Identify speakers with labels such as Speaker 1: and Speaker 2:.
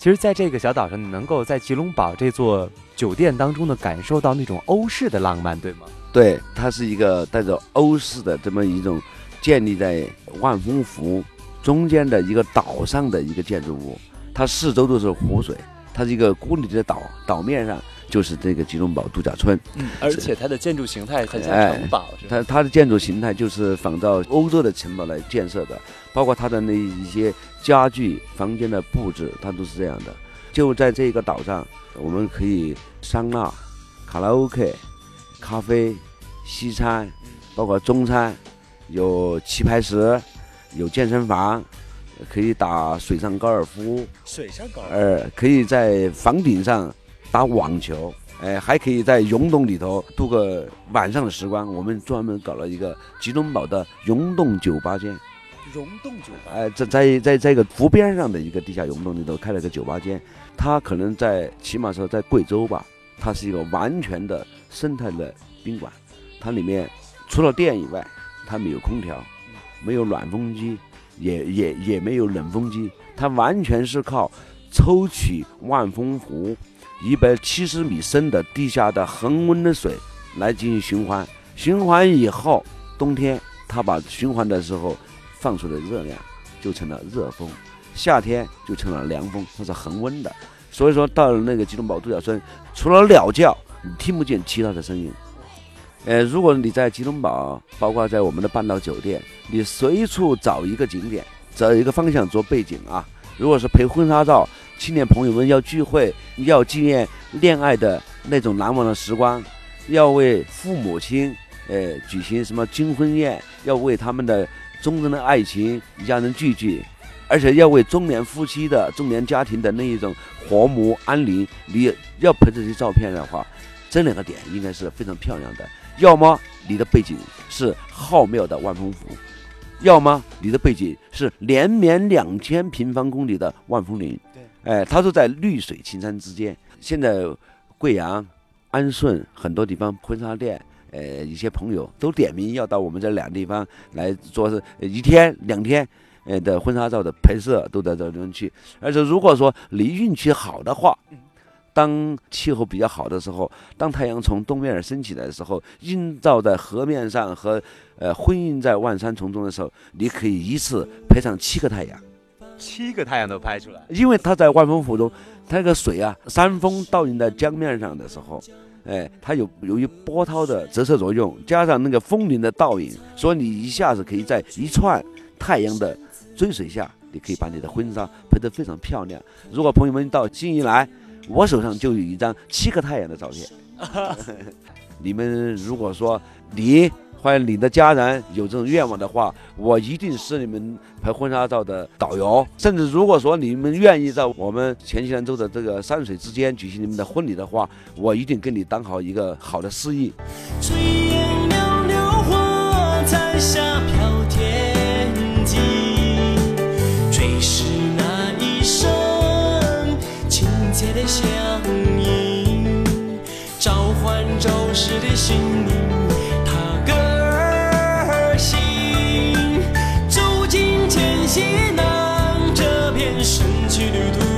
Speaker 1: 其实，在这个小岛上，你能够在吉隆堡这座酒店当中呢感受到那种欧式的浪漫，对吗？
Speaker 2: 对，它是一个带着欧式的这么一种建立在万峰湖中间的一个岛上的一个建筑物，它四周都是湖水，它是一个孤立的岛，岛面上就是这个吉隆堡度假村。
Speaker 1: 嗯，而且它的建筑形态很像城堡，
Speaker 2: 它它的建筑形态就是仿照欧洲的城堡来建设的。包括它的那一些家具、房间的布置，它都是这样的。就在这个岛上，我们可以桑拿、卡拉 OK、咖啡、西餐，包括中餐，有棋牌室，有健身房，可以打水上高尔夫。
Speaker 1: 水上高尔夫。
Speaker 2: 呃，可以在房顶上打网球，哎，还可以在溶洞里头度个晚上的时光。我们专门搞了一个吉隆堡的溶洞酒吧间。
Speaker 1: 溶洞酒吧，
Speaker 2: 哎，在在在在一个湖边上的一个地下溶洞里头开了个酒吧间，它可能在起码说在贵州吧，它是一个完全的生态的宾馆，它里面除了电以外，它没有空调，没有暖风机，也也也没有冷风机，它完全是靠抽取万峰湖一百七十米深的地下的恒温的水来进行循环，循环以后，冬天它把循环的时候。放出的热量就成了热风，夏天就成了凉风，它是恒温的。所以说到了那个吉隆堡度假村，除了鸟叫，你听不见其他的声音。呃，如果你在吉隆堡，包括在我们的半岛酒店，你随处找一个景点，找一个方向做背景啊。如果是拍婚纱照，青年朋友们要聚会，要纪念恋爱的那种难忘的时光，要为父母亲呃举行什么金婚宴，要为他们的。忠贞的爱情，一家人聚聚，而且要为中年夫妻的中年家庭的那一种和睦安宁，你要拍这些照片的话，这两个点应该是非常漂亮的。要么你的背景是浩渺的万峰湖，要么你的背景是连绵两千平方公里的万峰林。
Speaker 1: 对，
Speaker 2: 哎，它是在绿水青山之间。现在贵阳、安顺很多地方婚纱店。呃，一些朋友都点名要到我们这两个地方来做是一天两天，呃的婚纱照的拍摄都在这边去。而且如果说你运气好的话，当气候比较好的时候，当太阳从东面升起来的时候，映照在河面上和呃辉映在万山丛中的时候，你可以一次拍上七个太阳，
Speaker 1: 七个太阳都拍出来。
Speaker 2: 因为它在万峰湖中，它那个水啊，山峰倒映在江面上的时候。哎，它有由于波涛的折射作用，加上那个风铃的倒影，所以你一下子可以在一串太阳的追随下，你可以把你的婚纱拍得非常漂亮。如果朋友们到新一来，我手上就有一张七个太阳的照片。你们如果说你。或者你的家人有这种愿望的话，我一定是你们拍婚纱照的导游。甚至如果说你们愿意在我们黔西南州的这个山水之间举行你们的婚礼的话，我一定跟你当好一个好的司仪。
Speaker 1: 一旅途